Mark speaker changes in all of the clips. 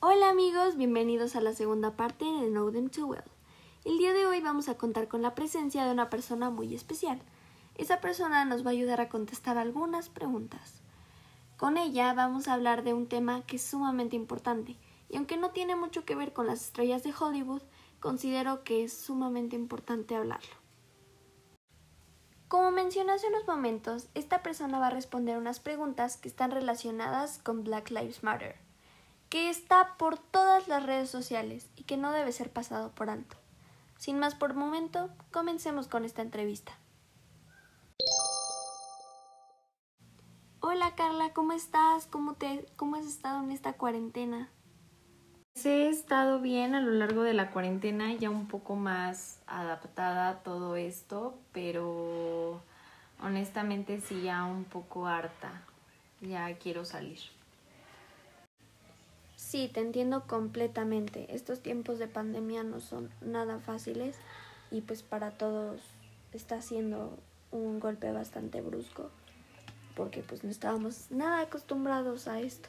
Speaker 1: Hola amigos, bienvenidos a la segunda parte de Know Them Too Well. El día de hoy vamos a contar con la presencia de una persona muy especial. Esa persona nos va a ayudar a contestar algunas preguntas. Con ella vamos a hablar de un tema que es sumamente importante y aunque no tiene mucho que ver con las estrellas de Hollywood, considero que es sumamente importante hablarlo. Como mencioné hace unos momentos, esta persona va a responder unas preguntas que están relacionadas con Black Lives Matter, que está por todas las redes sociales y que no debe ser pasado por alto. Sin más por momento, comencemos con esta entrevista. Hola Carla, ¿cómo estás? ¿Cómo, te, ¿Cómo has estado en esta cuarentena?
Speaker 2: He estado bien a lo largo de la cuarentena, ya un poco más adaptada a todo esto, pero honestamente sí ya un poco harta. Ya quiero salir.
Speaker 1: Sí, te entiendo completamente. Estos tiempos de pandemia no son nada fáciles y pues para todos está siendo un golpe bastante brusco porque pues no estábamos nada acostumbrados a esto.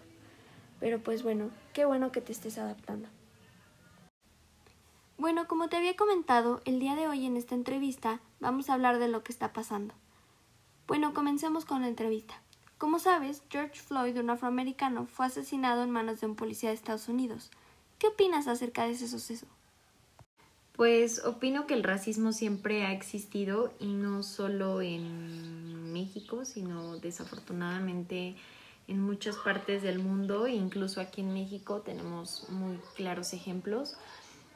Speaker 1: Pero pues bueno, qué bueno que te estés adaptando. Bueno, como te había comentado, el día de hoy en esta entrevista vamos a hablar de lo que está pasando. Bueno, comencemos con la entrevista. Como sabes, George Floyd, un afroamericano, fue asesinado en manos de un policía de Estados Unidos. ¿Qué opinas acerca de ese suceso?
Speaker 2: Pues opino que el racismo siempre ha existido y no solo en México, sino desafortunadamente en muchas partes del mundo, incluso aquí en México tenemos muy claros ejemplos.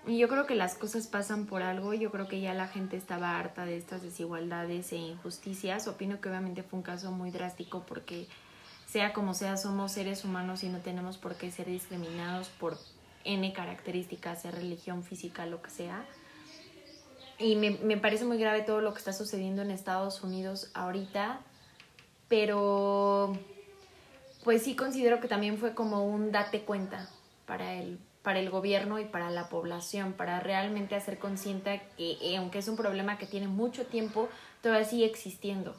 Speaker 2: Y yo creo que las cosas pasan por algo, yo creo que ya la gente estaba harta de estas desigualdades e injusticias. Opino que obviamente fue un caso muy drástico porque sea como sea, somos seres humanos y no tenemos por qué ser discriminados por N características, sea religión, física, lo que sea. Y me, me parece muy grave todo lo que está sucediendo en Estados Unidos ahorita, pero pues sí considero que también fue como un date cuenta para el, para el gobierno y para la población, para realmente hacer consciente que eh, aunque es un problema que tiene mucho tiempo, todavía sigue existiendo.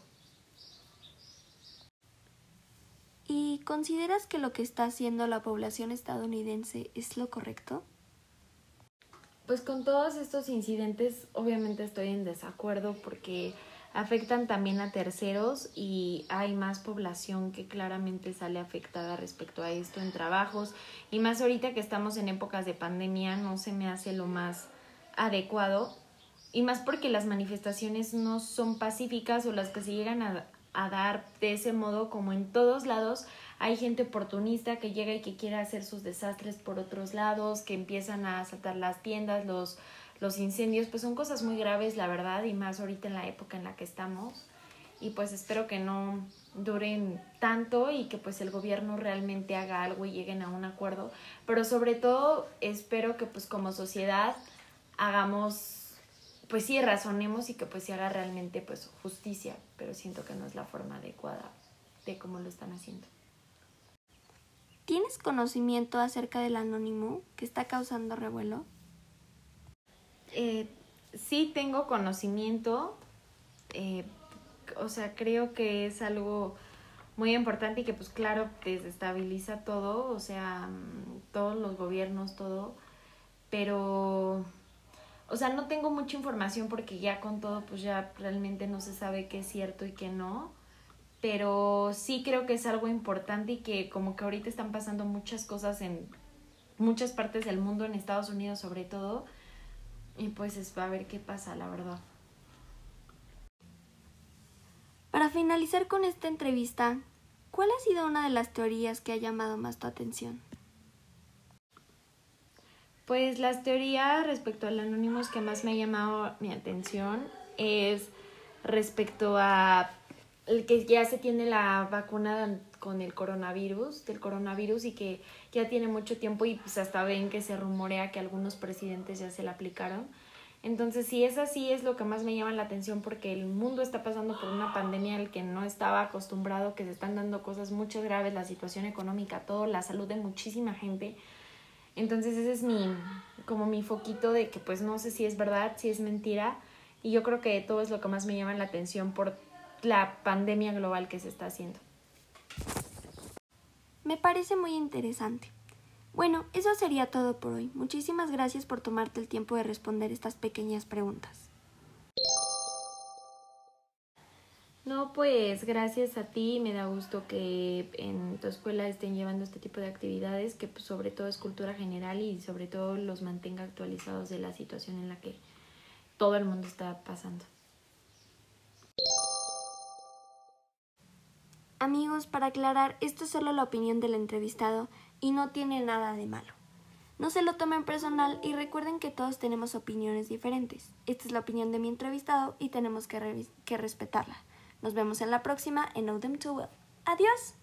Speaker 1: ¿Y consideras que lo que está haciendo la población estadounidense es lo correcto?
Speaker 2: Pues con todos estos incidentes obviamente estoy en desacuerdo porque afectan también a terceros y hay más población que claramente sale afectada respecto a esto en trabajos. Y más ahorita que estamos en épocas de pandemia no se me hace lo más adecuado. Y más porque las manifestaciones no son pacíficas o las que se llegan a, a dar de ese modo como en todos lados hay gente oportunista que llega y que quiere hacer sus desastres por otros lados, que empiezan a asaltar las tiendas, los los incendios, pues son cosas muy graves, la verdad, y más ahorita en la época en la que estamos. Y pues espero que no duren tanto y que pues el gobierno realmente haga algo y lleguen a un acuerdo. Pero sobre todo espero que pues como sociedad hagamos, pues sí, razonemos y que pues se haga realmente pues justicia. Pero siento que no es la forma adecuada de cómo lo están haciendo.
Speaker 1: ¿Tienes conocimiento acerca del anónimo que está causando revuelo?
Speaker 2: eh, sí tengo conocimiento, eh, o sea, creo que es algo muy importante y que pues claro desestabiliza todo, o sea, mm, todos los gobiernos, todo, pero, o sea, no tengo mucha información porque ya con todo pues ya realmente no se sabe qué es cierto y qué no, pero sí creo que es algo importante y que como que ahorita están pasando muchas cosas en muchas partes del mundo, en Estados Unidos sobre todo, y pues es a ver qué pasa, la verdad.
Speaker 1: Para finalizar con esta entrevista, ¿cuál ha sido una de las teorías que ha llamado más tu atención?
Speaker 2: Pues las teorías respecto al Anonymous que más me ha llamado mi atención es respecto a el que ya se tiene la vacuna con el coronavirus, del coronavirus y que ya tiene mucho tiempo y pues hasta ven que se rumorea que algunos presidentes ya se la aplicaron. Entonces, si es así, es lo que más me llama la atención porque el mundo está pasando por una pandemia al que no estaba acostumbrado, que se están dando cosas mucho graves, la situación económica, todo, la salud de muchísima gente. Entonces, ese es mi, como mi foquito de que pues no sé si es verdad, si es mentira. Y yo creo que todo es lo que más me llama la atención por la pandemia global que se está haciendo.
Speaker 1: Me parece muy interesante. Bueno, eso sería todo por hoy. Muchísimas gracias por tomarte el tiempo de responder estas pequeñas preguntas.
Speaker 2: No, pues gracias a ti, me da gusto que en tu escuela estén llevando este tipo de actividades, que pues, sobre todo es cultura general y sobre todo los mantenga actualizados de la situación en la que todo el mundo está pasando.
Speaker 1: Amigos, para aclarar, esto es solo la opinión del entrevistado y no tiene nada de malo. No se lo tomen personal y recuerden que todos tenemos opiniones diferentes. Esta es la opinión de mi entrevistado y tenemos que, que respetarla. Nos vemos en la próxima en Them Too Well. Adiós.